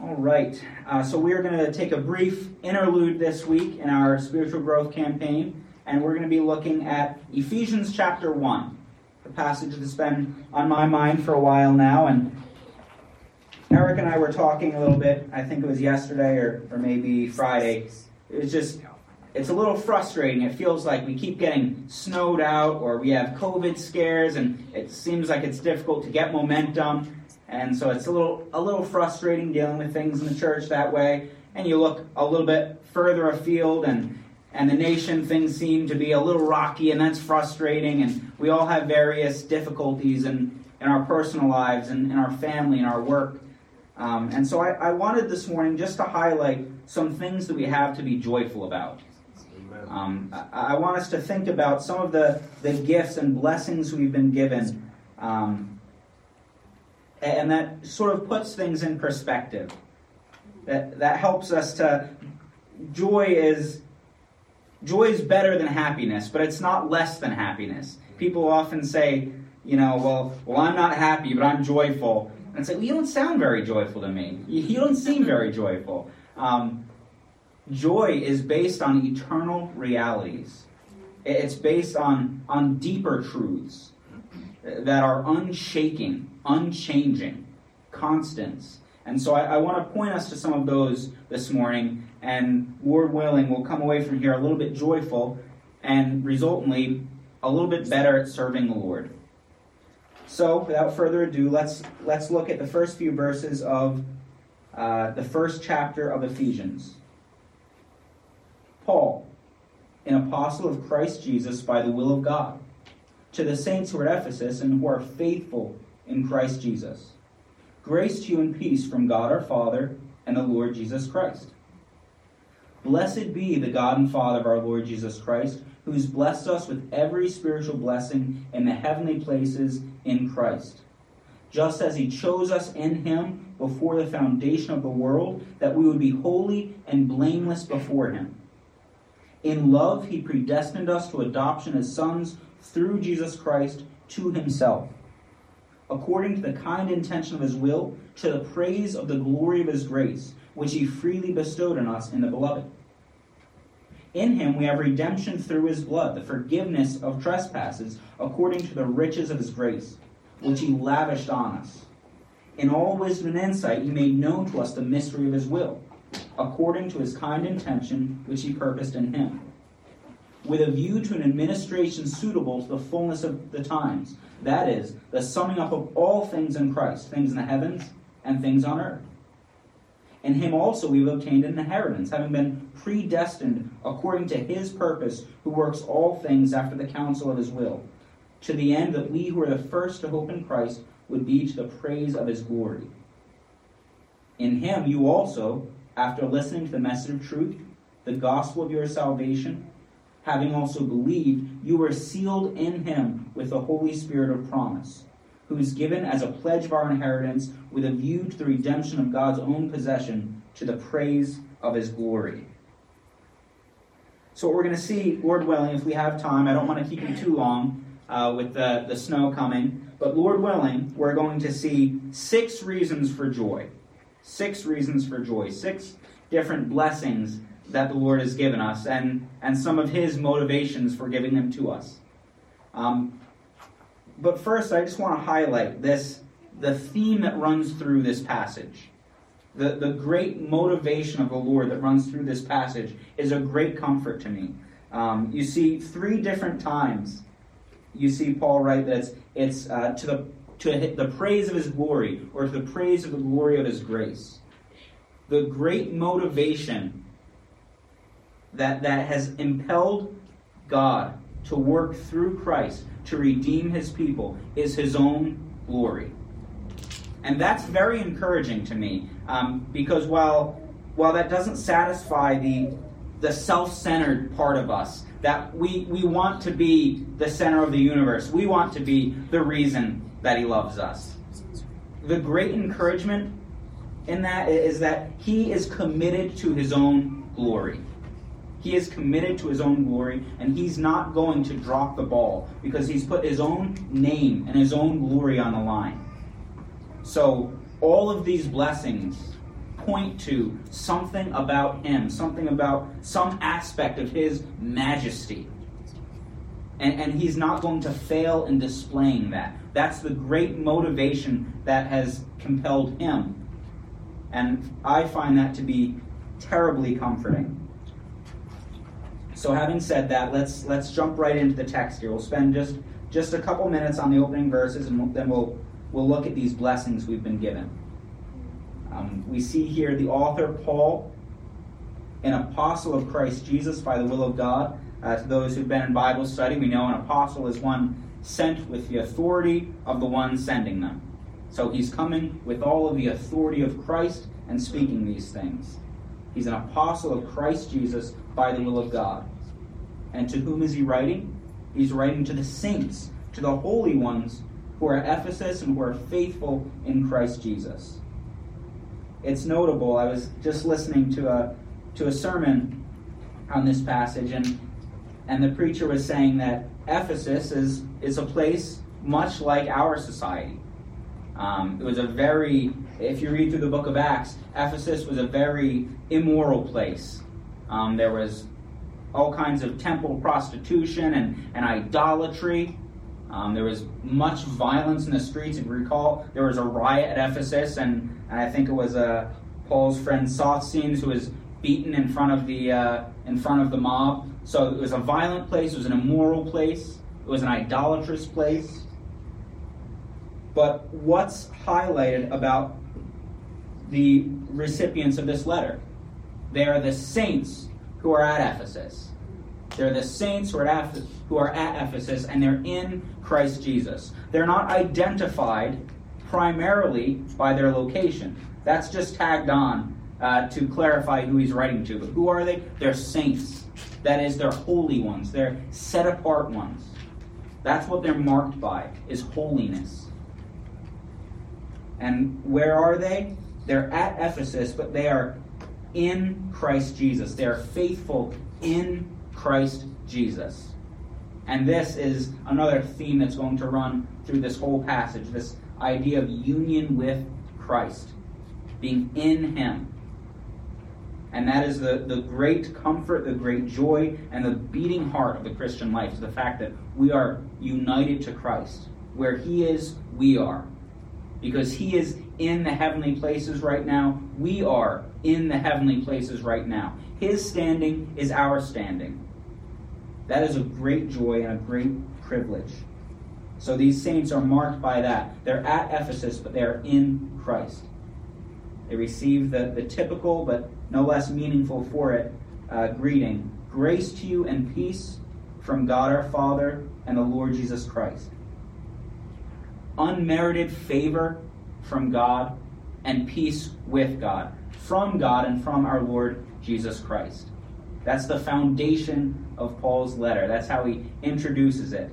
All right. Uh, so we are going to take a brief interlude this week in our spiritual growth campaign, and we're going to be looking at Ephesians chapter 1, the passage that's been on my mind for a while now. And Eric and I were talking a little bit, I think it was yesterday or, or maybe Friday. It was just, it's a little frustrating. It feels like we keep getting snowed out or we have COVID scares, and it seems like it's difficult to get momentum. And so it's a little a little frustrating dealing with things in the church that way. And you look a little bit further afield and and the nation things seem to be a little rocky and that's frustrating and we all have various difficulties in, in our personal lives and in our family and our work. Um, and so I, I wanted this morning just to highlight some things that we have to be joyful about. Um, I, I, want us to think about some of the, the gifts and blessings we've been given um, and that sort of puts things in perspective. That that helps us to joy is joy is better than happiness, but it's not less than happiness. People often say, you know, well, well, I'm not happy, but I'm joyful, and say, well, you don't sound very joyful to me. You don't seem very joyful. Um, joy is based on eternal realities. It's based on on deeper truths that are unshaking, unchanging, constants. And so I, I want to point us to some of those this morning, and Lord willing, we'll come away from here a little bit joyful and resultantly a little bit better at serving the Lord. So, without further ado, let's let's look at the first few verses of uh, the first chapter of Ephesians. Paul, an apostle of Christ Jesus by the will of God to the saints who are at Ephesus and who are faithful in Christ Jesus. Grace to you and peace from God our Father and the Lord Jesus Christ. Blessed be the God and Father of our Lord Jesus Christ, who has blessed us with every spiritual blessing in the heavenly places in Christ, just as he chose us in him before the foundation of the world, that we would be holy and blameless before him. In love, he predestined us to adoption as sons through Jesus Christ to himself, according to the kind intention of his will, to the praise of the glory of his grace, which he freely bestowed on us in the beloved. In him we have redemption through his blood, the forgiveness of trespasses, according to the riches of his grace, which he lavished on us. In all wisdom and insight, he made known to us the mystery of his will, according to his kind intention, which he purposed in him with a view to an administration suitable to the fullness of the times. That is, the summing up of all things in Christ, things in the heavens and things on earth. In him also we've obtained an inheritance, having been predestined according to his purpose, who works all things after the counsel of his will, to the end that we who are the first to hope in Christ would be to the praise of his glory. In him you also, after listening to the message of truth, the gospel of your salvation, having also believed, you were sealed in him with the Holy Spirit of promise, who is given as a pledge of our inheritance with a view to the redemption of God's own possession to the praise of his glory. So, what we're going to see, Lord willing, if we have time, I don't want to keep you too long uh, with the, the snow coming, but Lord willing, we're going to see six reasons for joy. Six reasons for joy. Six different blessings that the Lord has given us and, and some of His motivations for giving them to us. Um, but first, I just want to highlight this the theme that runs through this passage. The, the great motivation of the Lord that runs through this passage is a great comfort to me. Um, you see, three different times, you see Paul write that it's, it's uh, to, the, to the praise of his glory or to the praise of the glory of his grace. The great motivation that, that has impelled God to work through Christ to redeem his people is his own glory. And that's very encouraging to me um, because while, while that doesn't satisfy the, the self centered part of us, that we, we want to be the center of the universe, we want to be the reason that he loves us. The great encouragement in that is that he is committed to his own glory. He is committed to his own glory, and he's not going to drop the ball because he's put his own name and his own glory on the line. So, all of these blessings point to something about him, something about some aspect of his majesty. And, and he's not going to fail in displaying that. That's the great motivation that has compelled him. And I find that to be terribly comforting. So having said that, let's let's jump right into the text here. We'll spend just just a couple minutes on the opening verses, and then we'll we'll look at these blessings we've been given. Um, we see here the author Paul, an apostle of Christ Jesus by the will of God. Uh, to those who've been in Bible study, we know an apostle is one sent with the authority of the one sending them. So he's coming with all of the authority of Christ and speaking these things. He's an apostle of Christ Jesus by the will of God. And to whom is he writing? He's writing to the saints, to the holy ones who are at Ephesus and who are faithful in Christ Jesus. It's notable. I was just listening to a to a sermon on this passage, and and the preacher was saying that Ephesus is is a place much like our society. Um, it was a very, if you read through the book of Acts, Ephesus was a very immoral place. Um, there was all kinds of temple prostitution and, and idolatry. Um, there was much violence in the streets. If you recall, there was a riot at Ephesus, and, and I think it was uh, Paul's friend Sosthenes who was beaten in front of the uh, in front of the mob. So it was a violent place. It was an immoral place. It was an idolatrous place. But what's highlighted about the recipients of this letter? They are the saints who are at Ephesus. They're the saints who are at, who are at Ephesus, and they're in Christ Jesus. They're not identified primarily by their location. That's just tagged on uh, to clarify who he's writing to. But who are they? They're saints. That is, they're holy ones. They're set apart ones. That's what they're marked by, is holiness. And where are they? They're at Ephesus, but they are in Christ Jesus. They are faithful in Christ Jesus. And this is another theme that's going to run through this whole passage this idea of union with Christ, being in Him. And that is the, the great comfort, the great joy, and the beating heart of the Christian life is the fact that we are united to Christ. Where He is, we are because he is in the heavenly places right now. We are in the heavenly places right now. His standing is our standing. That is a great joy and a great privilege. So these saints are marked by that. They're at Ephesus, but they are in Christ. They receive the, the typical, but no less meaningful for it, uh, greeting Grace to you and peace from God our Father and the Lord Jesus Christ unmerited favor from God and peace with God, from God and from our Lord Jesus Christ. That's the foundation of Paul's letter. That's how he introduces it.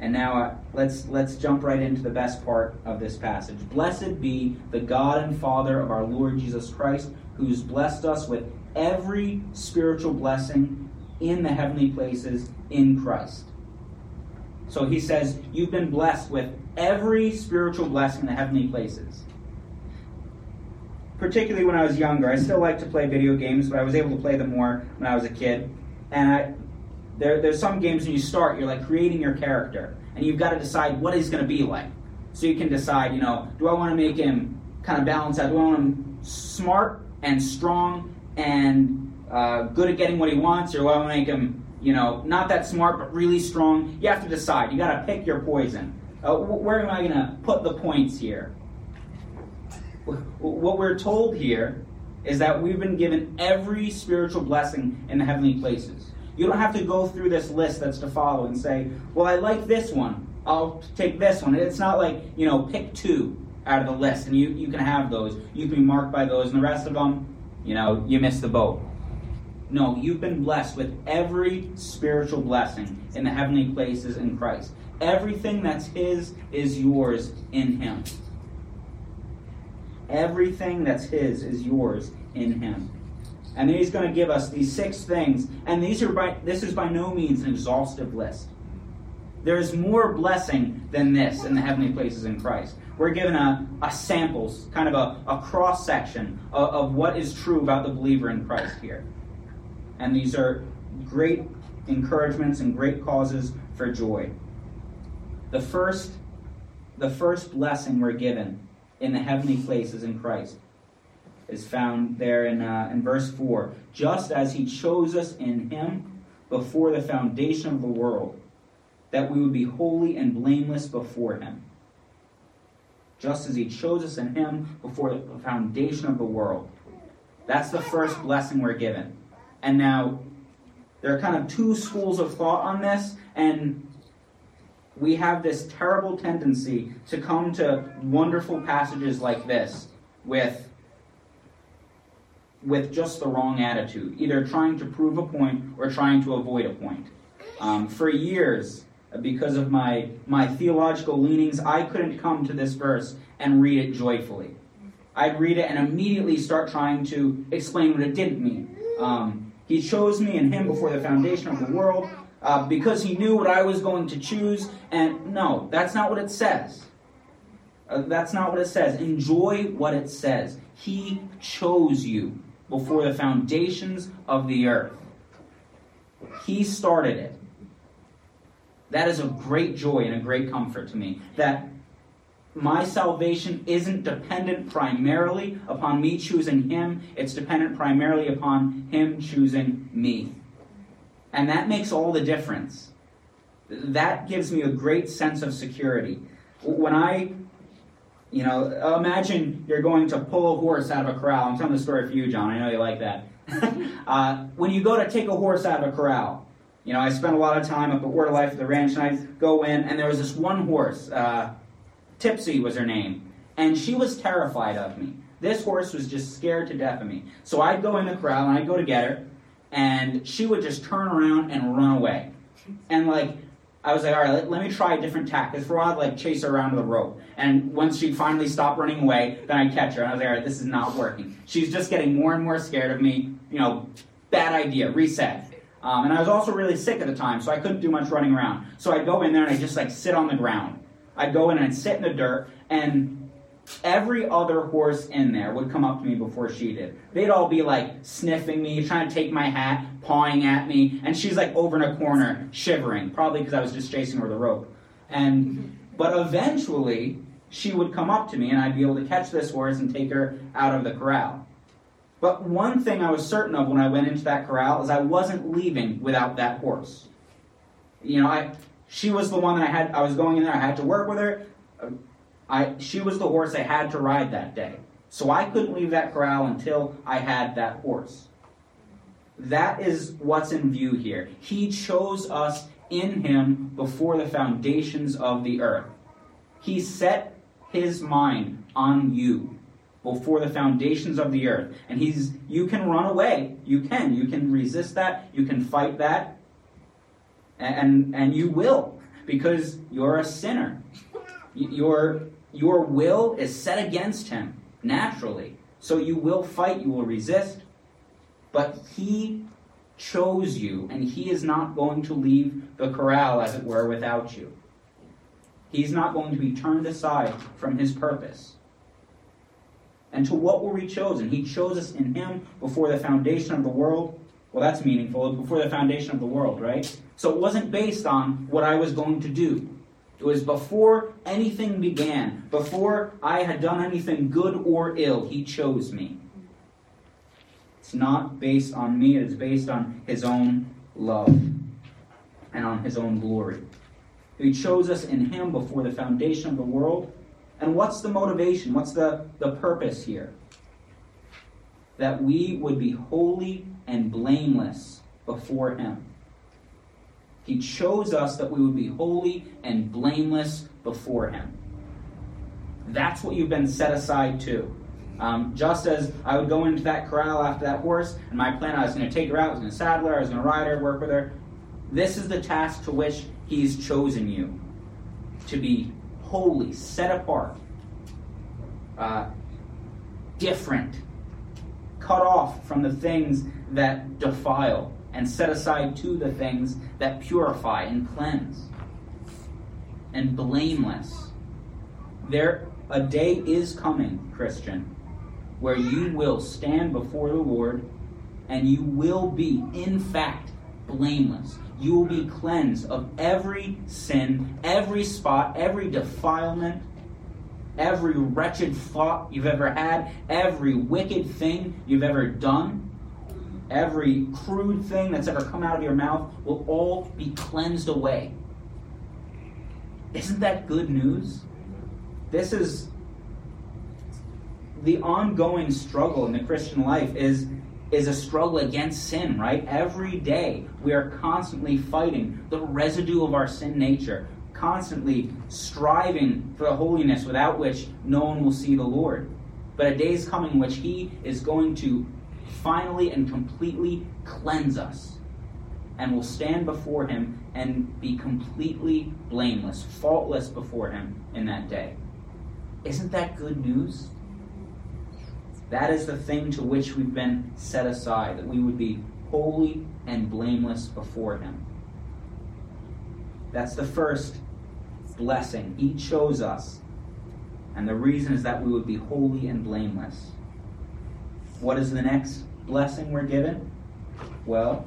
And now uh, let's let's jump right into the best part of this passage. Blessed be the God and Father of our Lord Jesus Christ, who's blessed us with every spiritual blessing in the heavenly places in Christ. So he says, You've been blessed with every spiritual blessing in the heavenly places. Particularly when I was younger, I still like to play video games, but I was able to play them more when I was a kid. And I, there, there's some games when you start, you're like creating your character, and you've got to decide what he's going to be like. So you can decide, you know, do I want to make him kind of balance out? Do I want him smart and strong and uh, good at getting what he wants, or do I want to make him you know, not that smart but really strong. You have to decide. You got to pick your poison. Uh, where am I going to put the points here? What we're told here is that we've been given every spiritual blessing in the heavenly places. You don't have to go through this list that's to follow and say, well, I like this one. I'll take this one. It's not like, you know, pick two out of the list and you, you can have those. You can be marked by those, and the rest of them, you know, you miss the boat. No, you've been blessed with every spiritual blessing in the heavenly places in Christ. Everything that's His is yours in Him. Everything that's His is yours in Him. And then He's going to give us these six things. And these are by, this is by no means an exhaustive list. There's more blessing than this in the heavenly places in Christ. we're given a, a samples, kind of a, a cross section of, of what is true about the believer in Christ here. And these are great encouragements and great causes for joy. The first, the first blessing we're given in the heavenly places in Christ is found there in, uh, in verse 4. Just as he chose us in him before the foundation of the world, that we would be holy and blameless before him. Just as he chose us in him before the foundation of the world. That's the first blessing we're given. And now, there are kind of two schools of thought on this, and we have this terrible tendency to come to wonderful passages like this with with just the wrong attitude, either trying to prove a point or trying to avoid a point. Um, for years, because of my my theological leanings, I couldn't come to this verse and read it joyfully. I'd read it and immediately start trying to explain what it didn't mean. Um, he chose me and him before the foundation of the world uh, because he knew what I was going to choose. And no, that's not what it says. Uh, that's not what it says. Enjoy what it says. He chose you before the foundations of the earth. He started it. That is a great joy and a great comfort to me. That my salvation isn't dependent primarily upon me choosing him, it's dependent primarily upon him choosing me. And that makes all the difference. That gives me a great sense of security. When I, you know, imagine you're going to pull a horse out of a corral. I'm telling the story for you, John. I know you like that. uh, when you go to take a horse out of a corral, you know, I spent a lot of time up at Word of Life at the ranch, and I go in, and there was this one horse. Uh, Tipsy was her name. And she was terrified of me. This horse was just scared to death of me. So I'd go in the corral and I'd go to get her, and she would just turn around and run away. And like, I was like, all right, let, let me try a different tack. Because for a while, I'd like chase her around the rope. And once she'd finally stopped running away, then I'd catch her. And I was like, all right, this is not working. She's just getting more and more scared of me. You know, bad idea, reset. Um, and I was also really sick at the time, so I couldn't do much running around. So I'd go in there and I'd just like sit on the ground. I'd go in and I'd sit in the dirt, and every other horse in there would come up to me before she did. They'd all be like sniffing me, trying to take my hat, pawing at me, and she's like over in a corner shivering, probably because I was just chasing her with rope. And but eventually she would come up to me and I'd be able to catch this horse and take her out of the corral. But one thing I was certain of when I went into that corral is I wasn't leaving without that horse. You know, I she was the one that I had. I was going in there. I had to work with her. I she was the horse I had to ride that day. So I couldn't leave that corral until I had that horse. That is what's in view here. He chose us in him before the foundations of the earth. He set his mind on you before the foundations of the earth. And he's you can run away. You can. You can resist that. You can fight that and and you will because you're a sinner. Your your will is set against him naturally. So you will fight, you will resist. But he chose you, and he is not going to leave the corral, as it were, without you. He's not going to be turned aside from his purpose. And to what were we chosen? He chose us in him before the foundation of the world well, that's meaningful. Before the foundation of the world, right? So it wasn't based on what I was going to do. It was before anything began, before I had done anything good or ill, He chose me. It's not based on me, it is based on His own love and on His own glory. He chose us in Him before the foundation of the world. And what's the motivation? What's the, the purpose here? That we would be holy and blameless before Him. He chose us that we would be holy and blameless before Him. That's what you've been set aside to. Um, just as I would go into that corral after that horse, and my plan I was going to take her out, I was going to saddle her, I was going to ride her, work with her. This is the task to which He's chosen you to be holy, set apart, uh, different, cut off from the things that defile, and set aside to the things that purify and cleanse, and blameless. There, A day is coming, Christian, where you will stand before the Lord and you will be, in fact, blameless. You will be cleansed of every sin, every spot, every defilement, every wretched thought you've ever had, every wicked thing you've ever done, every crude thing that's ever come out of your mouth will all be cleansed away. Isn't that good news? This is the ongoing struggle in the Christian life is is a struggle against sin, right? Every day we are constantly fighting the residue of our sin nature, constantly striving for the holiness without which no one will see the Lord. But a day is coming in which He is going to finally and completely cleanse us and will stand before Him and be completely blameless, faultless before Him in that day. Isn't that good news? That is the thing to which we've been set aside, that we would be holy and blameless before Him. That's the first blessing. He chose us. And the reason is that we would be holy and blameless. What is the next blessing we're given? Well,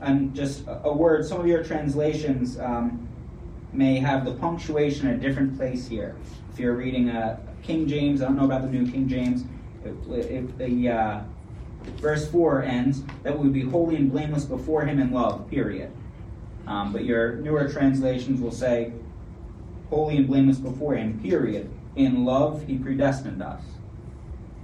and just a word, some of your translations um, may have the punctuation in a different place here. If you're reading a King James, I don't know about the New King James, if the uh, verse 4 ends, that we would be holy and blameless before him in love, period. Um, but your newer translations will say, holy and blameless before him, period. In love, he predestined us.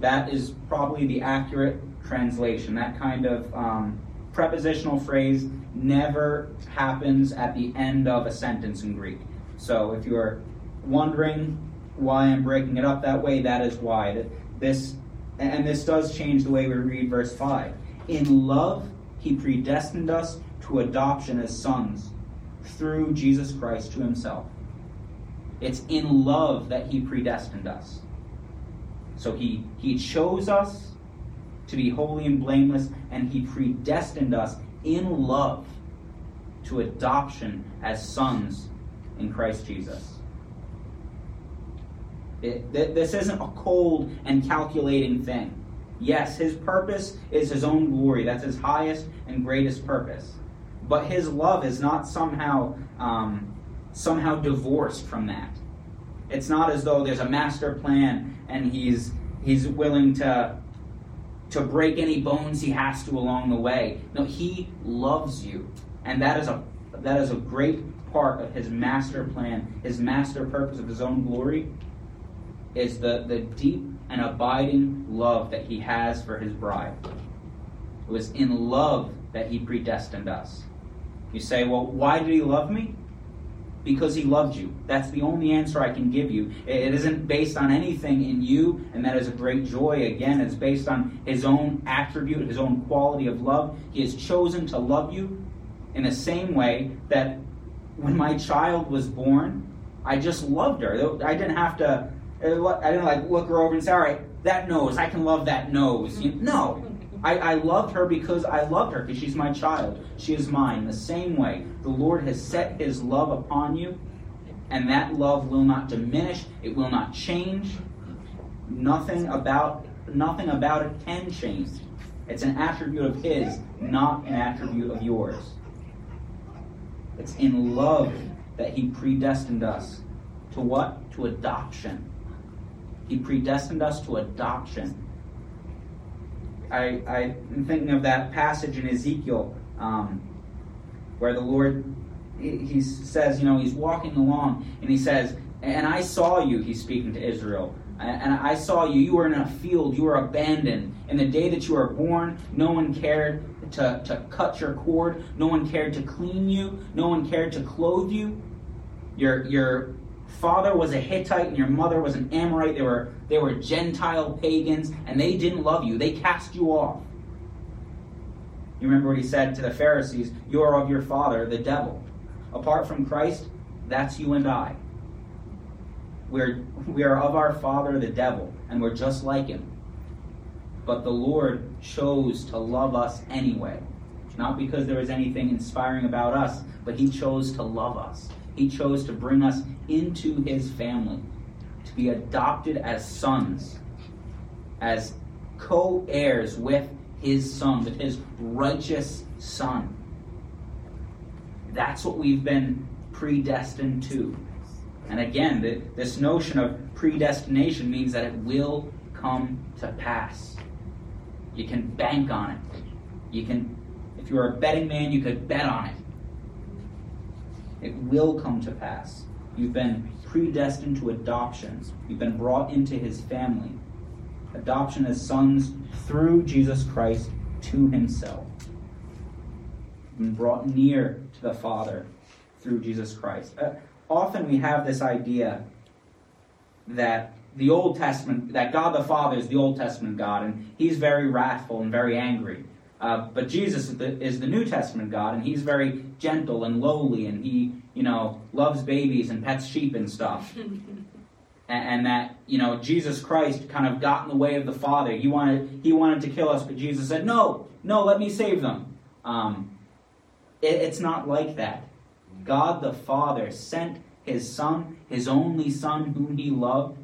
That is probably the accurate translation. That kind of um, prepositional phrase never happens at the end of a sentence in Greek. So if you're wondering why I'm breaking it up that way, that is why. This and this does change the way we read verse 5. In love, he predestined us to adoption as sons through Jesus Christ to himself. It's in love that he predestined us. So he, he chose us to be holy and blameless, and he predestined us in love to adoption as sons in Christ Jesus. It, th- this isn't a cold and calculating thing. Yes, his purpose is his own glory. That's his highest and greatest purpose. But his love is not somehow um, somehow divorced from that. It's not as though there's a master plan and he's he's willing to to break any bones he has to along the way. No, he loves you, and that is a that is a great part of his master plan, his master purpose of his own glory is the, the deep and abiding love that he has for his bride. It was in love that he predestined us. You say, well, why did he love me? Because he loved you. That's the only answer I can give you. It isn't based on anything in you, and that is a great joy. Again, it's based on his own attribute, his own quality of love. He has chosen to love you in the same way that when my child was born, I just loved her. I didn't have to uh, I didn't like look her over and say, all right, that nose, I can love that nose. You, no. I, I loved her because I loved her, because she's my child. She is mine. The same way, the Lord has set his love upon you, and that love will not diminish, it will not change. Nothing about nothing about it can change. It's an attribute of his, not an attribute of yours. It's in love that he predestined us. To what? To adoption. He predestined us to adoption. I, I'm thinking of that passage in Ezekiel um, where the Lord, he, says, you know, he's walking along and he says, and I saw you, he's speaking to Israel, and I saw you, you were in a field, you were abandoned. In the day that you were born, no one cared to, to cut your cord, no one cared to clean you, no one cared to clothe you. Your, your father was a Hittite and your mother was an Amorite. They were, they were Gentile pagans, and they didn't love you. They cast you off. You remember what he said to the Pharisees You are of your father, the devil. Apart from Christ, that's you and I. We're, we are of our father, the devil, and we're just like him. But the Lord chose to love us anyway. Not because there was anything inspiring about us, but he chose to love us. He chose to bring us into his family. To be adopted as sons, as co heirs with his son, with his righteous son. That's what we've been predestined to. And again, the, this notion of predestination means that it will come to pass. You can bank on it. You can, if you're a betting man, you could bet on it. It will come to pass. You've been predestined to adoption. You've been brought into his family. Adoption as sons through Jesus Christ to himself. You've been brought near to the Father through Jesus Christ. Uh, often we have this idea that the Old Testament, that God the Father is the Old Testament God, and he's very wrathful and very angry. Uh, but Jesus is the, is the, New Testament God, and he's very gentle and lowly, and he, you know, loves babies and pets sheep and stuff. and, and, that, you know, Jesus Christ kind of got in the way of the Father. He wanted, he wanted to kill us, but Jesus said, no, no, let me save them. Um, it, it's not like that. God the Father sent his Son, his only Son, whom he loved,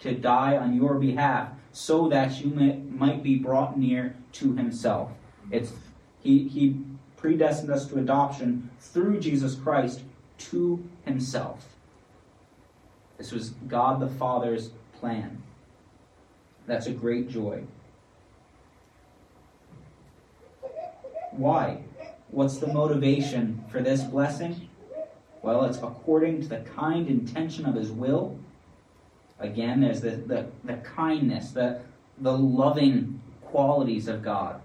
to die on your behalf, so that you may, might be brought near to himself. It's he he predestined us to adoption through Jesus Christ to himself. This was God the Father's plan. That's a great joy. Why? What's the motivation for this blessing? Well, it's according to the kind intention of his will. Again, there's the, the, the kindness, the, the loving qualities of God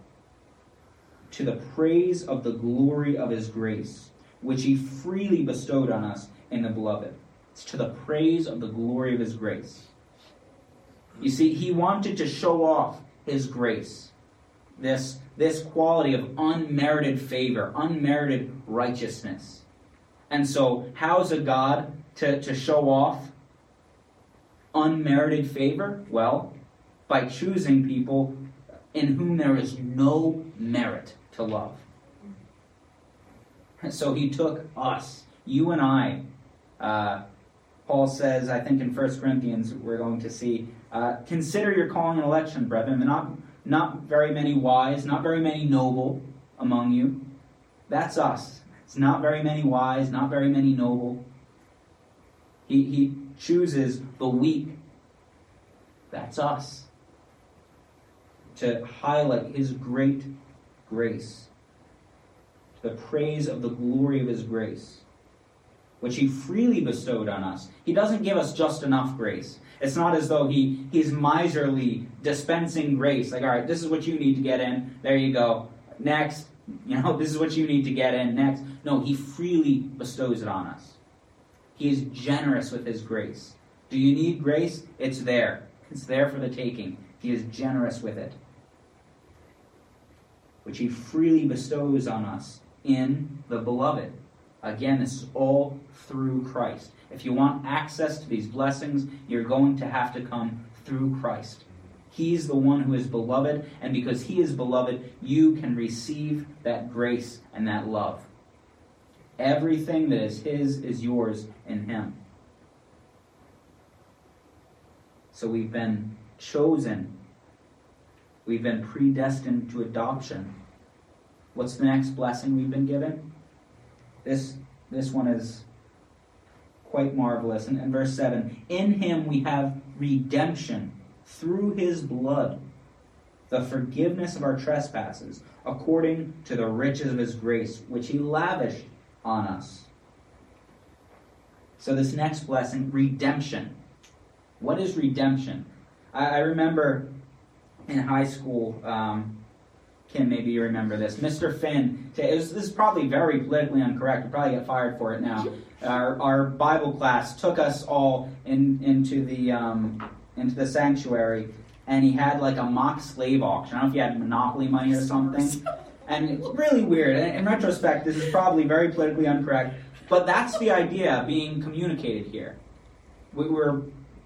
to the praise of the glory of his grace, which he freely bestowed on us in the beloved. It's to the praise of the glory of his grace. You see, he wanted to show off his grace, this, this quality of unmerited favor, unmerited righteousness. And so, how's a God to, to show off unmerited favor? Well, by choosing people in whom there is no merit to love. So he took us, you and I. Uh, Paul says, I think in 1 Corinthians, we're going to see, uh, consider your calling and election, brethren. Not, not very many wise, not very many noble among you. That's us. It's not very many wise, not very many noble. He, he chooses the weak. That's us. To highlight his great grace, the praise of the glory of his grace, which he freely bestowed on us. He doesn't give us just enough grace. It's not as though he, he's miserly dispensing grace. Like, all right, this is what you need to get in. There you go. Next. You know, this is what you need to get in. Next. No, he freely bestows it on us. He is generous with his grace. Do you need grace? It's there. It's there for the taking. He is generous with it which he freely bestows on us in the beloved. Again, this is all through Christ. If you want access to these blessings, you're going to have to come through Christ. He's the one who is beloved, and because he is beloved, you can receive that grace and that love. Everything that is his is yours in him. So we've been chosen We've been predestined to adoption. What's the next blessing we've been given? This, this one is quite marvelous. In, in verse 7 In him we have redemption through his blood, the forgiveness of our trespasses, according to the riches of his grace, which he lavished on us. So, this next blessing, redemption. What is redemption? I, I remember in high school, um, Kim, maybe you remember this. Mr. Finn, was, this is probably very politically incorrect. We'll probably get fired for it now. Our, our Bible class took us all in, into the um, into the sanctuary, and he had like a mock slave auction. I don't know if he had monopoly money or something. And it's really weird. In retrospect, this is probably very politically incorrect, but that's the idea being communicated here. We were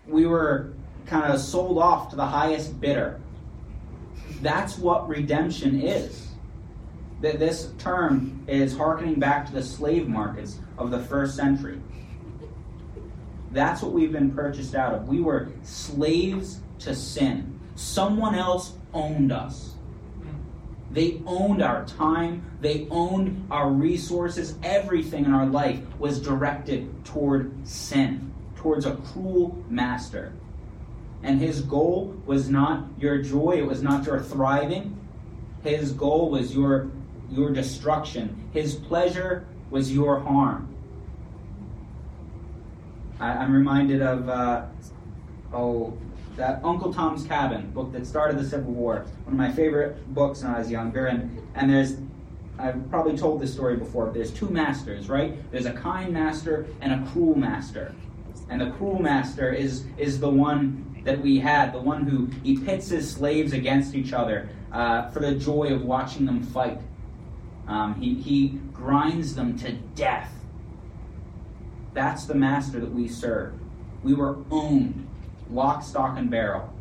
we were kind of sold off to the highest bidder that's what redemption is. That this term is harkening back to the slave markets of the first century. That's what we've been purchased out of. We were slaves to sin. Someone else owned us. They owned our time, they owned our resources. Everything in our life was directed toward sin, towards a cruel master. And his goal was not your joy, it was not your thriving. His goal was your, your destruction. His pleasure was your harm. I, am reminded of, uh, oh, that Uncle Tom's Cabin book that started the Civil War. One of my favorite books when I was younger. And, and there's, I've probably told this story before, but there's two masters, right? There's a kind master and a cruel master. And the cruel master is, is the one that we had, the one who he pits his slaves against each other uh, for the joy of watching them fight. Um, he, he grinds them to death. That's the master that we serve. We were owned, lock, stock, and barrel.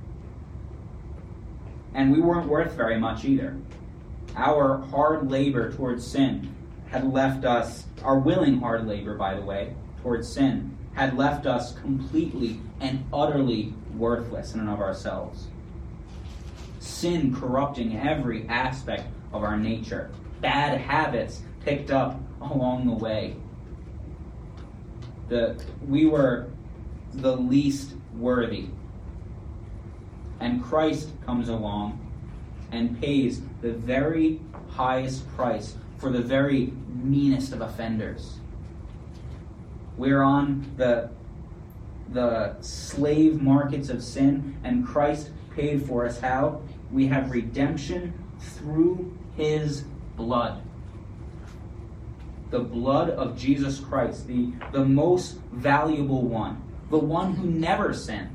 And we weren't worth very much either. Our hard labor towards sin had left us, our willing hard labor, by the way, towards sin, had left us completely and utterly worthless in and of ourselves. Sin corrupting every aspect of our nature, bad habits picked up along the way. The, we were the least worthy. And Christ comes along and pays the very highest price for the very meanest of offenders. We're on the the slave markets of sin, and Christ paid for us. How? We have redemption through his blood. The blood of Jesus Christ, the, the most valuable one, the one who never sinned,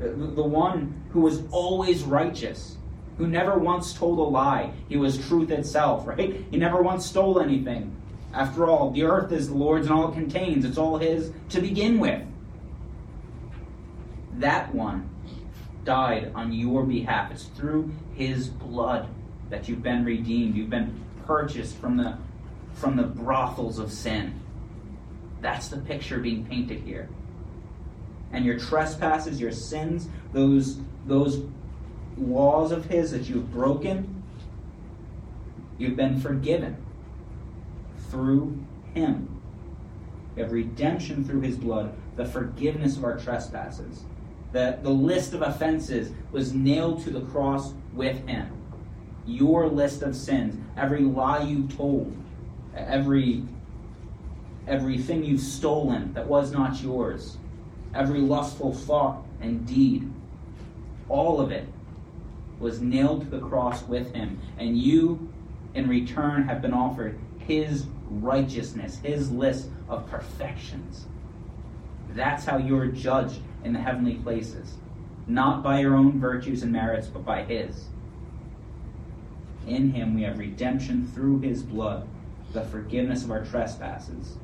the, the one who was always righteous, who never once told a lie. He was truth itself, right? He never once stole anything. After all, the earth is the Lord's and all it contains. It's all His to begin with that one died on your behalf. It's through his blood that you've been redeemed. You've been purchased from the from the brothels of sin. That's the picture being painted here. And your trespasses, your sins, those those laws of his that you've broken, you've been forgiven through him. We have redemption through his blood, the forgiveness of our trespasses the, the list of offenses was nailed to the cross with him. Your list of sins, every lie you told, every everything you've stolen that was not yours, every lustful thought and deed, all of it was nailed to the cross with him. And you, in return, have been offered his righteousness, his list of perfections. That's how you're judged in the heavenly places, not by your own virtues and merits, but by His. In Him we have redemption through His blood, the forgiveness of our trespasses.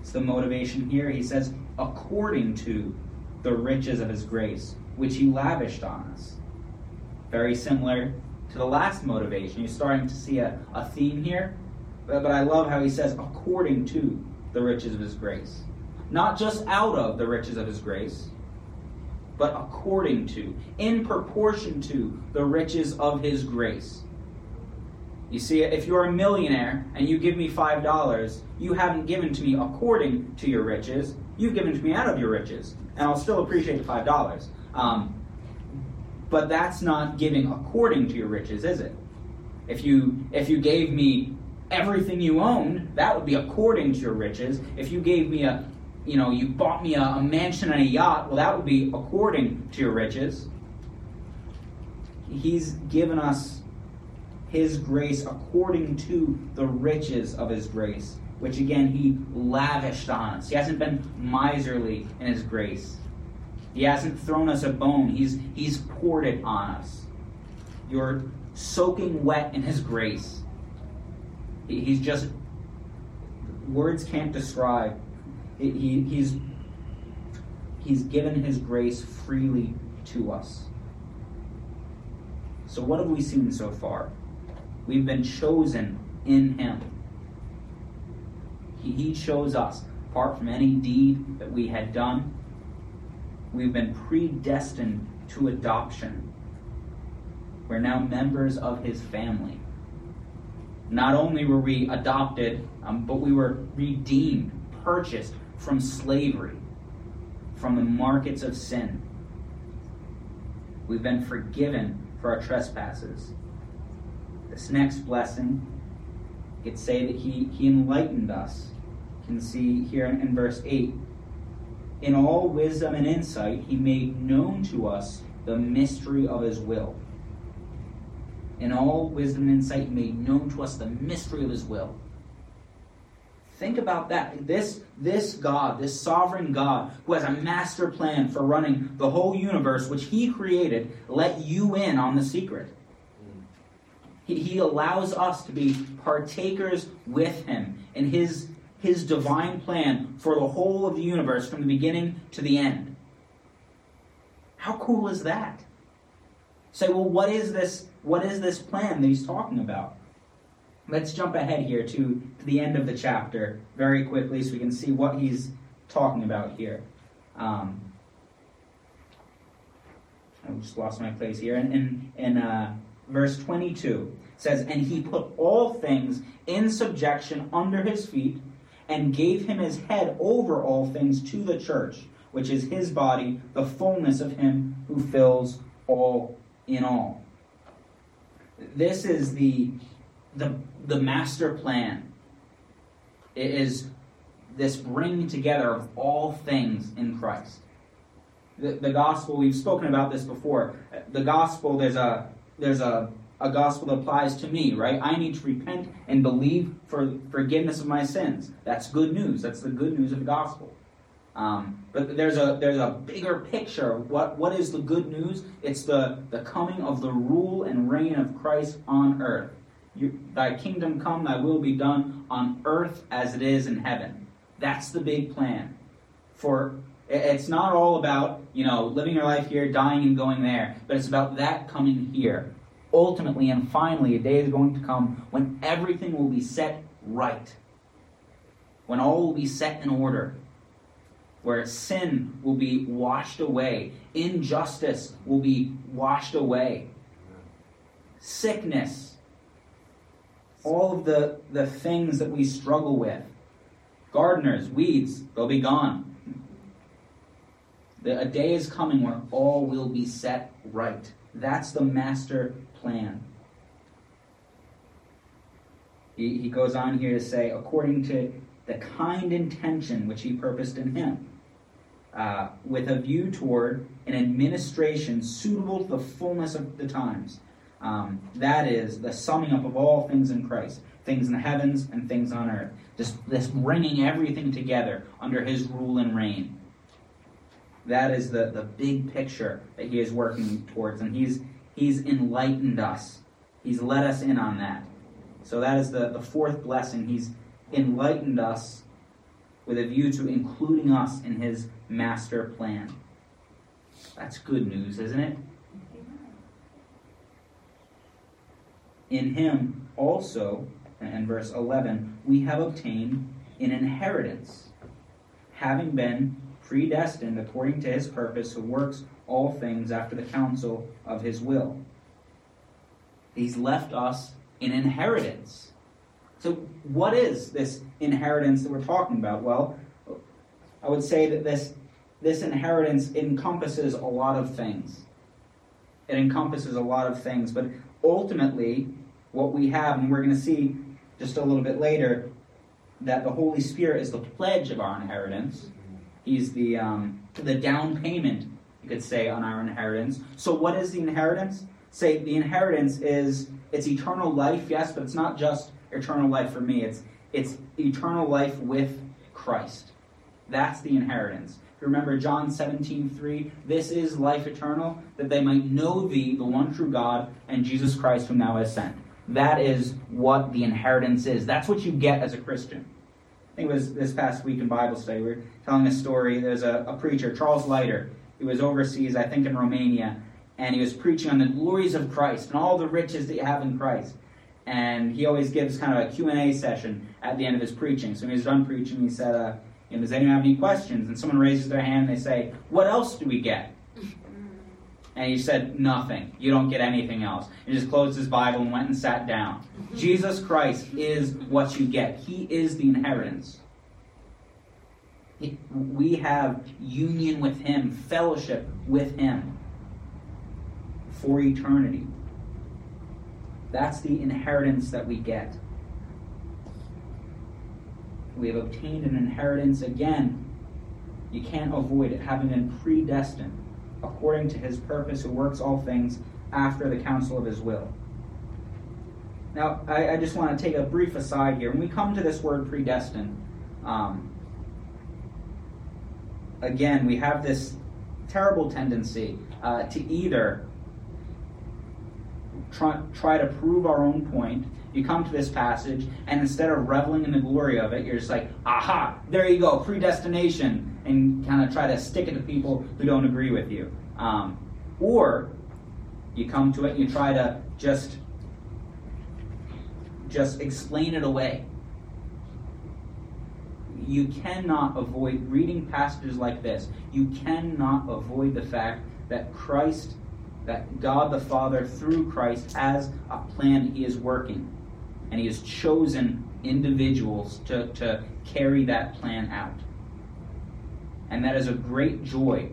It's the motivation here. He says, according to the riches of His grace, which He lavished on us. Very similar to the last motivation. You're starting to see a, a theme here. But, I love how he says, according to the riches of his grace not just out of the riches of his grace, but according to, in proportion to the riches of his grace. You see, if you're a millionaire and you give me $5, you haven't given to me according to your riches, you've given to me out of your riches. And I'll still appreciate the $5. Um, but that's not giving according to your riches, is it? If you if you gave me everything you own, that would be according to your riches. If you gave me a you know, you bought me a, a mansion and a yacht, well, that would be according to your riches. He's given us his grace according to the riches of his grace, which again he lavished on us. He hasn't been miserly in his grace. He hasn't thrown us a bone. He's he's poured it on us. You're soaking wet in his grace. He's just words can't describe he, he's, he's given his grace freely to us. So, what have we seen so far? We've been chosen in him. He, he chose us. apart from any deed that we had done. We've been predestined to adoption. We're now members of his family. Not only were we adopted, um, but we were redeemed, purchased from slavery, from the markets of sin. We've been forgiven for our trespasses. This next blessing, you could say that he, he enlightened us. You can see here in, in verse 8. In all wisdom and insight, he made known to us the mystery of his will. In all wisdom and insight, made known to us the mystery of his will. Think about that. This, this God, this sovereign God, who has a master plan for running the whole universe, which He created, let you in on the secret. He, he allows us to be partakers with Him in His, His divine plan for the whole of the universe from the beginning to the end. How cool is that? Say, well, what is this? What is this plan that he's talking about? Let's jump ahead here to, to the end of the chapter very quickly so we can see what he's talking about here. Um, I just lost my place here. In, in, in uh, verse 22, says, And he put all things in subjection under his feet and gave him his head over all things to the church, which is his body, the fullness of him who fills all in all. This is the the, the master plan it is this bringing together of all things in Christ. The, the gospel, we've spoken about this before. The gospel, there's a there's a, a gospel that applies to me, right? I need to repent and believe for forgiveness of my sins. That's good news. That's the good news of the gospel. Um, but there's a there's a bigger picture. What what is the good news? It's the the coming of the rule and reign of Christ on earth. You, thy kingdom come, thy will be done on earth as it is in heaven. That's the big plan. For it's not all about, you know, living your life here, dying and going there, but it's about that coming here. Ultimately and finally, a day is going to come when everything will be set right. When all will be set in order. Where sin will be washed away, injustice will be washed away, sickness all of the, the things that we struggle with. Gardeners, weeds, they'll be gone. The, a day is coming where all will be set right. That's the master plan. He, he goes on here to say, according to the kind intention which he purposed in him, uh, with a view toward an administration suitable to the fullness of the times um, that is the summing up of all things in Christ, things in the heavens and things on earth. Just this bringing everything together under his rule and reign. That is the, the big picture that he is working towards, and he's, he's enlightened us. He's let us in on that. So that is the, the fourth blessing. He's enlightened us with a view to including us in his master plan. That's good news, isn't it? In him also, and verse 11, we have obtained an inheritance, having been predestined according to his purpose, who works all things after the counsel of his will. He's left us an inheritance. So, what is this inheritance that we're talking about? Well, I would say that this, this inheritance encompasses a lot of things. It encompasses a lot of things, but ultimately, what we have, and we're going to see just a little bit later that the Holy Spirit is the pledge of our inheritance. He's the um, the down payment, you could say, on our inheritance. So, what is the inheritance? Say the inheritance is it's eternal life, yes, but it's not just eternal life for me. It's it's eternal life with Christ. That's the inheritance. If you remember John 17, 3, this is life eternal, that they might know thee, the one true God, and Jesus Christ whom thou hast sent. That is what the inheritance is. That's what you get as a Christian. I think it was this past week in Bible study. We were telling a story. There's a, a preacher, Charles Leiter. He was overseas, I think in Romania, and he was preaching on the glories of Christ and all the riches that you have in Christ. And he always gives kind of a Q&A session at the end of his preaching. So when he was done preaching, he said, uh, And does anyone have any questions? And someone raises their hand and they say, What else do we get? And he said, Nothing. You don't get anything else. He just closed his Bible and went and sat down. Jesus Christ is what you get, He is the inheritance. We have union with Him, fellowship with Him for eternity. That's the inheritance that we get. We have obtained an inheritance again. You can't avoid it, having been predestined according to his purpose, who works all things after the counsel of his will. Now, I, I just want to take a brief aside here. When we come to this word predestined, um, again, we have this terrible tendency uh, to either try, try to prove our own point. You come to this passage, and instead of reveling in the glory of it, you're just like, aha, there you go, predestination, and kind of try to stick it to people who don't agree with you. Um, or you come to it and you try to just just explain it away. You cannot avoid reading passages like this. You cannot avoid the fact that Christ that God the Father, through Christ, has a plan He is working. And He has chosen individuals to, to carry that plan out. And that is a great joy.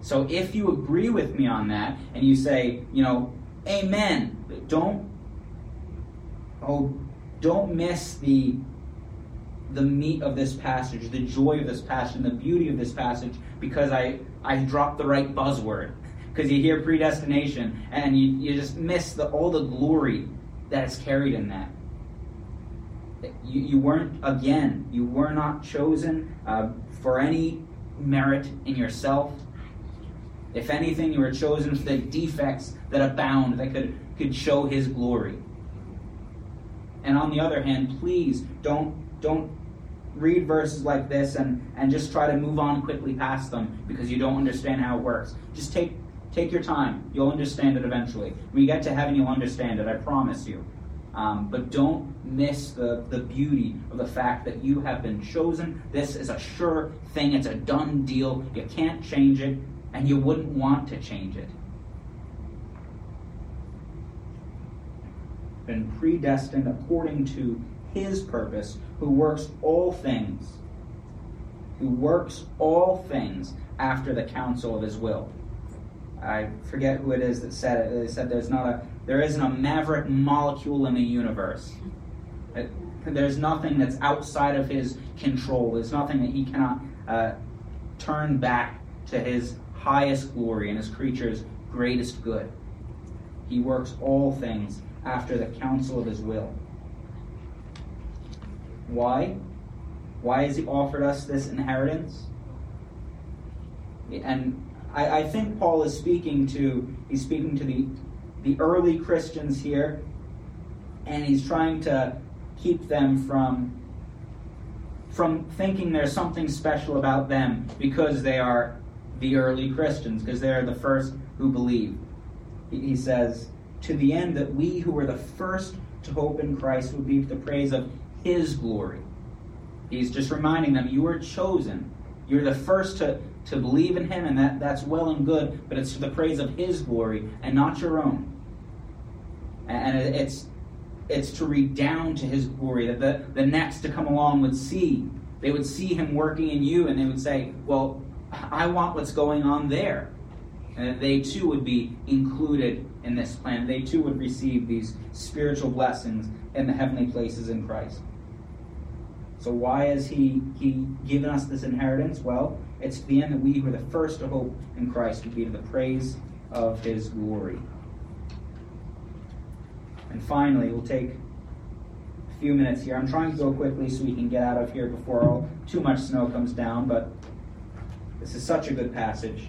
So if you agree with me on that and you say, you know, amen, don't oh don't miss the the meat of this passage, the joy of this passage, the beauty of this passage because I, I dropped the right buzzword because you hear predestination and you, you just miss the, all the glory that is carried in that. You, you weren't, again, you were not chosen uh, for any merit in yourself. If anything, you were chosen for the defects that abound that could, could show his glory. And on the other hand, please don't, don't read verses like this and, and just try to move on quickly past them because you don't understand how it works. Just take Take your time. You'll understand it eventually. When you get to heaven, you'll understand it. I promise you. Um, but don't miss the, the beauty of the fact that you have been chosen. This is a sure thing, it's a done deal. You can't change it, and you wouldn't want to change it. Been predestined according to his purpose, who works all things, who works all things after the counsel of his will. I forget who it is that said it. They said there's not a there isn't a maverick molecule in the universe. It, there's nothing that's outside of his control. There's nothing that he cannot uh, turn back to his highest glory and his creature's greatest good. He works all things after the counsel of his will. Why? Why has he offered us this inheritance? And I, I think Paul is speaking to he's speaking to the the early Christians here, and he's trying to keep them from from thinking there's something special about them because they are the early Christians, because they are the first who believe. He, says, to the end that we who were the first to hope in Christ would be the praise of his glory. He's just reminding them, you were chosen. You're the first to, to believe in him, and that, that's well and good, but it's to the praise of his glory and not your own. And it's it's to redound to his glory, that the, the next to come along would see. They would see him working in you, and they would say, Well, I want what's going on there. And that they too would be included in this plan. They too would receive these spiritual blessings in the heavenly places in Christ. So why has he, he given us this inheritance? Well, it's the end that we who are the first to hope in Christ would be to the praise of his glory. And finally, we'll take a few minutes here. I'm trying to go quickly so we can get out of here before too much snow comes down, but this is such a good passage.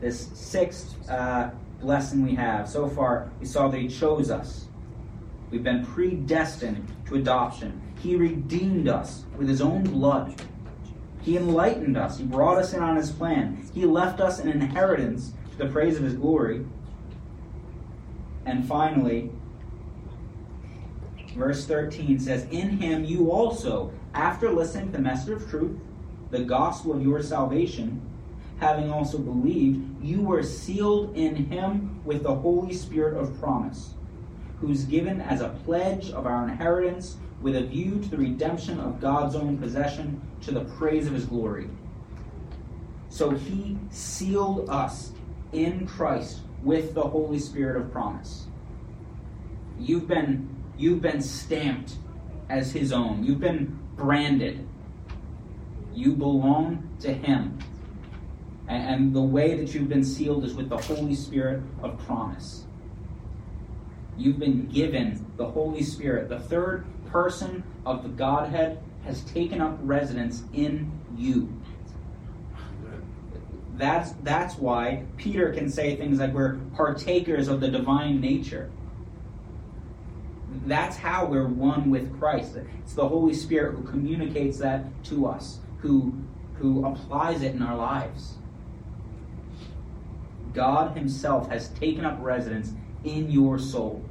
This sixth uh, blessing we have so far, we saw that he chose us. We've been predestined to adoption. He redeemed us with his own blood. He enlightened us. He brought us in on his plan. He left us an inheritance to the praise of his glory. And finally, Verse 13 says, In him you also, after listening to the message of truth, the gospel of your salvation, having also believed, you were sealed in him with the Holy Spirit of promise, who's given as a pledge of our inheritance with a view to the redemption of God's own possession to the praise of his glory. So he sealed us in Christ with the Holy Spirit of promise. You've been you've been stamped as his own. You've been branded. You belong to him. And the way that you've been sealed is with the Holy Spirit of promise. You've been given the Holy Spirit. The third person of the Godhead has taken up residence in you. That's, that's why Peter can say things like we're partakers of the divine nature. That's how we're one with Christ. It's the Holy Spirit who communicates that to us, who, who applies it in our lives. God Himself has taken up residence in your soul.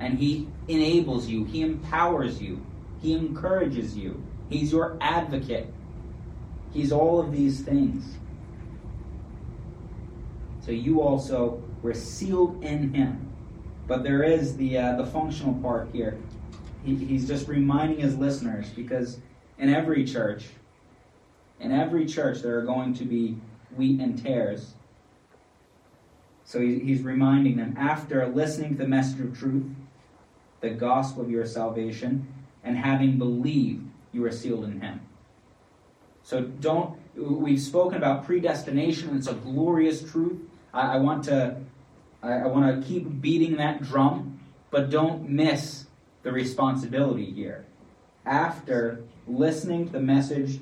And He enables you, He empowers you, He encourages you. He's your advocate. He's all of these things. So you also were sealed in Him. But there is the uh, the functional part here. He, he's just reminding his listeners because in every church, in every church, there are going to be wheat and tares. So he, he's reminding them after listening to the message of truth, the gospel of your salvation, and having believed, you are sealed in him. So don't, we've spoken about predestination, it's a glorious truth. I, I want to I, I want to keep beating that drum, but don't miss the responsibility here. After listening to the message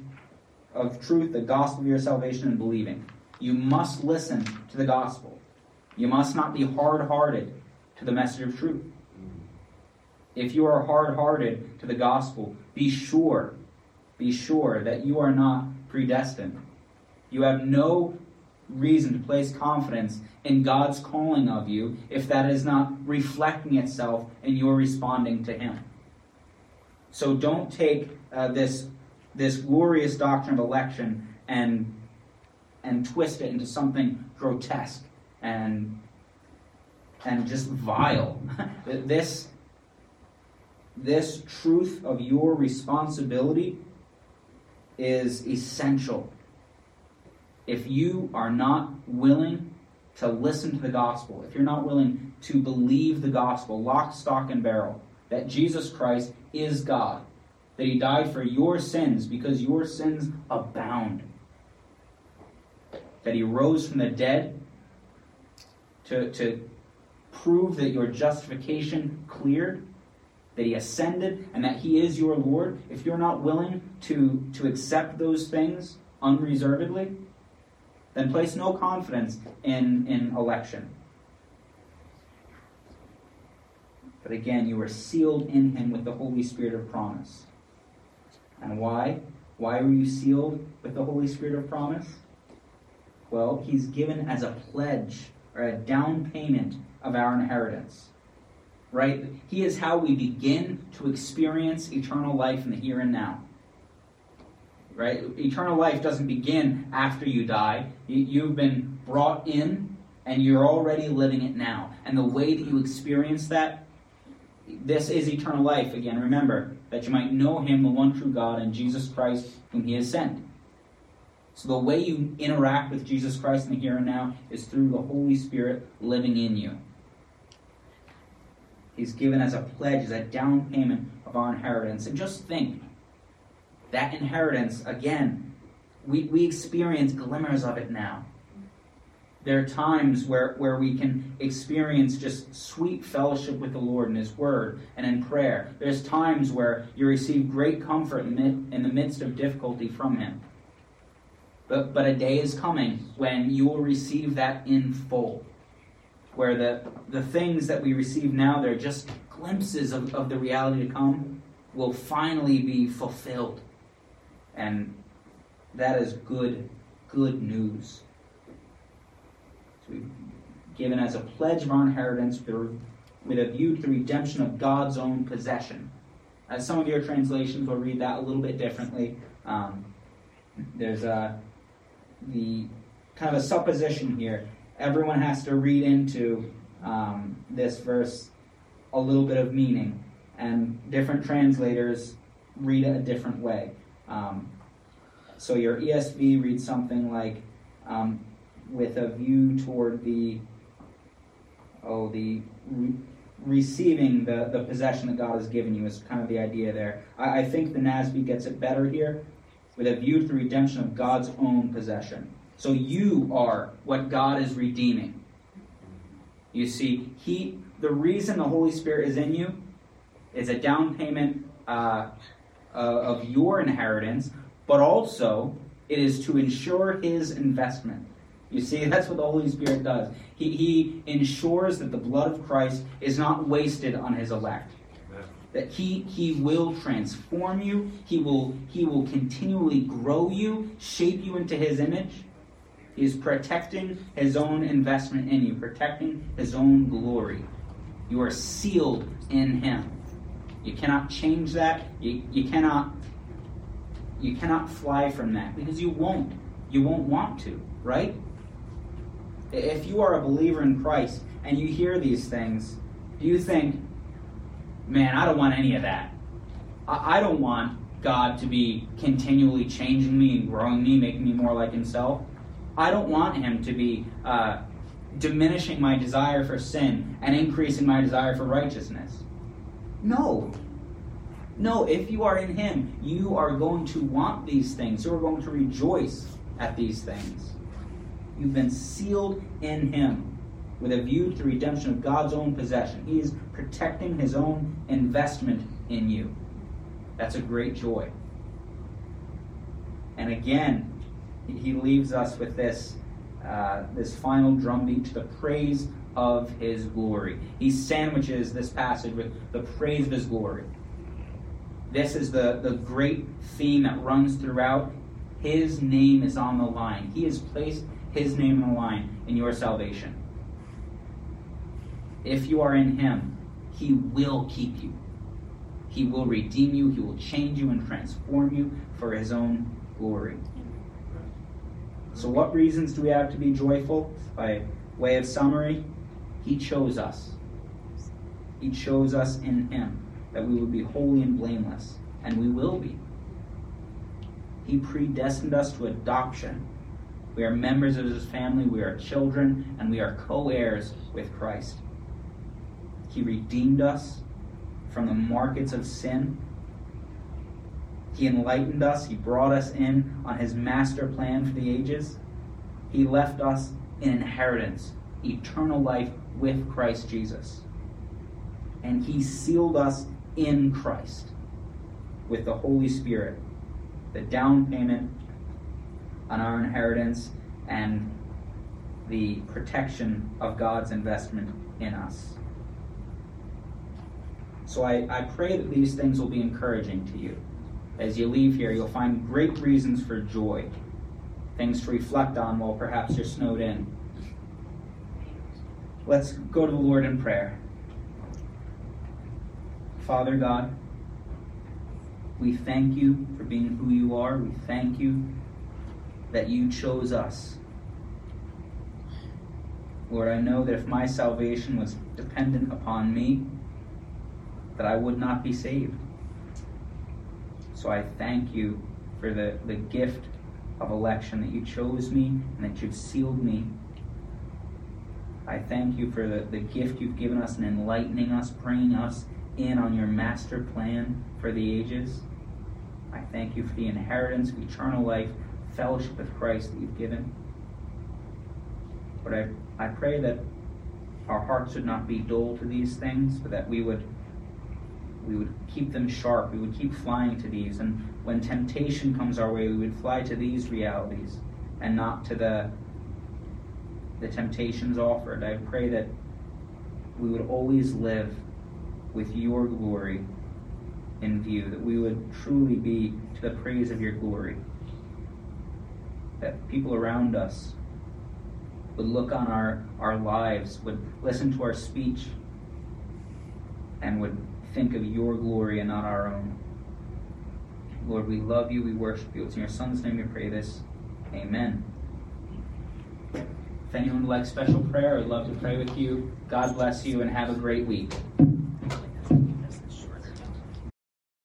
of truth, the gospel of your salvation, and believing, you must listen to the gospel. You must not be hard hearted to the message of truth. If you are hard hearted to the gospel, be sure, be sure that you are not predestined. You have no reason to place confidence in God's calling of you if that is not reflecting itself in your responding to Him. So don't take uh, this, this glorious doctrine of election and, and twist it into something grotesque and, and just vile. this, this truth of your responsibility is essential. If you are not willing to listen to the gospel, if you're not willing to believe the gospel, lock, stock, and barrel, that Jesus Christ is God, that He died for your sins because your sins abound, that He rose from the dead to, to prove that your justification cleared, that He ascended, and that He is your Lord, if you're not willing to, to accept those things unreservedly, then place no confidence in, in election. But again, you are sealed in him with the Holy Spirit of promise. And why? Why were you sealed with the Holy Spirit of promise? Well, he's given as a pledge or a down payment of our inheritance. Right? He is how we begin to experience eternal life in the here and now right? Eternal life doesn't begin after you die. You've been brought in and you're already living it now. And the way that you experience that, this is eternal life. Again, remember that you might know him, the one true God, and Jesus Christ, whom he has sent. So the way you interact with Jesus Christ in the here and now is through the Holy Spirit living in you. He's given as a pledge, as a down payment of our inheritance. And just think that inheritance, again, we, we experience glimmers of it now. There are times where, where we can experience just sweet fellowship with the Lord in His Word and in prayer. There's times where you receive great comfort in the midst of difficulty from Him. But, but a day is coming when you will receive that in full. Where the, the things that we receive now, they're just glimpses of, of the reality to come, will finally be fulfilled. And that is good, good news. So we've given as a pledge of our inheritance through with a view to the redemption of God's own possession. As some of your translations will read that a little bit differently. Um, there's a the kind of a supposition here. Everyone has to read into um, this verse a little bit of meaning, and different translators read it a different way. Um, so your ESV reads something like, um, with a view toward the oh the re- receiving the, the possession that God has given you is kind of the idea there. I, I think the NASB gets it better here, with a view to the redemption of God's own possession. So you are what God is redeeming. You see, He the reason the Holy Spirit is in you is a down payment uh, uh, of your inheritance, but also it is to ensure His investment. You see, that's what the Holy Spirit does. He, he ensures that the blood of Christ is not wasted on His elect. That he, he will transform you. He will, he will continually grow you, shape you into His image. He's protecting his own investment in you, protecting his own glory. You are sealed in him. You cannot change that. You, you cannot you cannot fly from that because you won't. You won't want to, right? If you are a believer in Christ and you hear these things, do you think, man, I don't want any of that? I, I don't want God to be continually changing me and growing me, making me more like Himself. I don't want him to be uh, diminishing my desire for sin and increasing my desire for righteousness. No. No, if you are in him, you are going to want these things. You are going to rejoice at these things. You've been sealed in him with a view to the redemption of God's own possession. He is protecting his own investment in you. That's a great joy. And again, he leaves us with this, uh, this final drumbeat to the praise of his glory. He sandwiches this passage with the praise of his glory. This is the, the great theme that runs throughout. His name is on the line. He has placed his name on the line in your salvation. If you are in him, he will keep you. He will redeem you. He will change you and transform you for his own glory. So, what reasons do we have to be joyful? By way of summary, He chose us. He chose us in Him that we would be holy and blameless, and we will be. He predestined us to adoption. We are members of His family, we are children, and we are co heirs with Christ. He redeemed us from the markets of sin he enlightened us. He brought us in on his master plan for the ages. He left us an inheritance, eternal life with Christ Jesus. And he sealed us in Christ with the Holy Spirit, the down payment on our inheritance and the protection of God's investment in us. So I, I pray that these things will be encouraging to you as you leave here, you'll find great reasons for joy, things to reflect on while perhaps you're snowed in. Let's go to the Lord in prayer. Father God, we thank you for being who you are. We thank you that you chose us. Lord, I know that if my salvation was dependent upon me, that I would not be saved. So I thank you for the, the gift of election that you chose me and that you've sealed me. I thank you for the, the gift you've given us and enlightening us, bringing us in on your master plan for the ages. I thank you for the inheritance of eternal life, fellowship with Christ that you've given. But I, I pray that our hearts would not be dull to these things, but that we would we would keep them sharp. We would keep flying to these. And when temptation comes our way, we would fly to these realities and not to the, the temptations offered. I pray that we would always live with your glory in view, that we would truly be to the praise of your glory. That people around us would look on our, our lives, would listen to our speech, and would think of your glory and not our own. Lord, we love you. We worship you. It's in your Son's name we pray this. Amen. If anyone would like special prayer, I'd love to pray with you. God bless you and have a great week.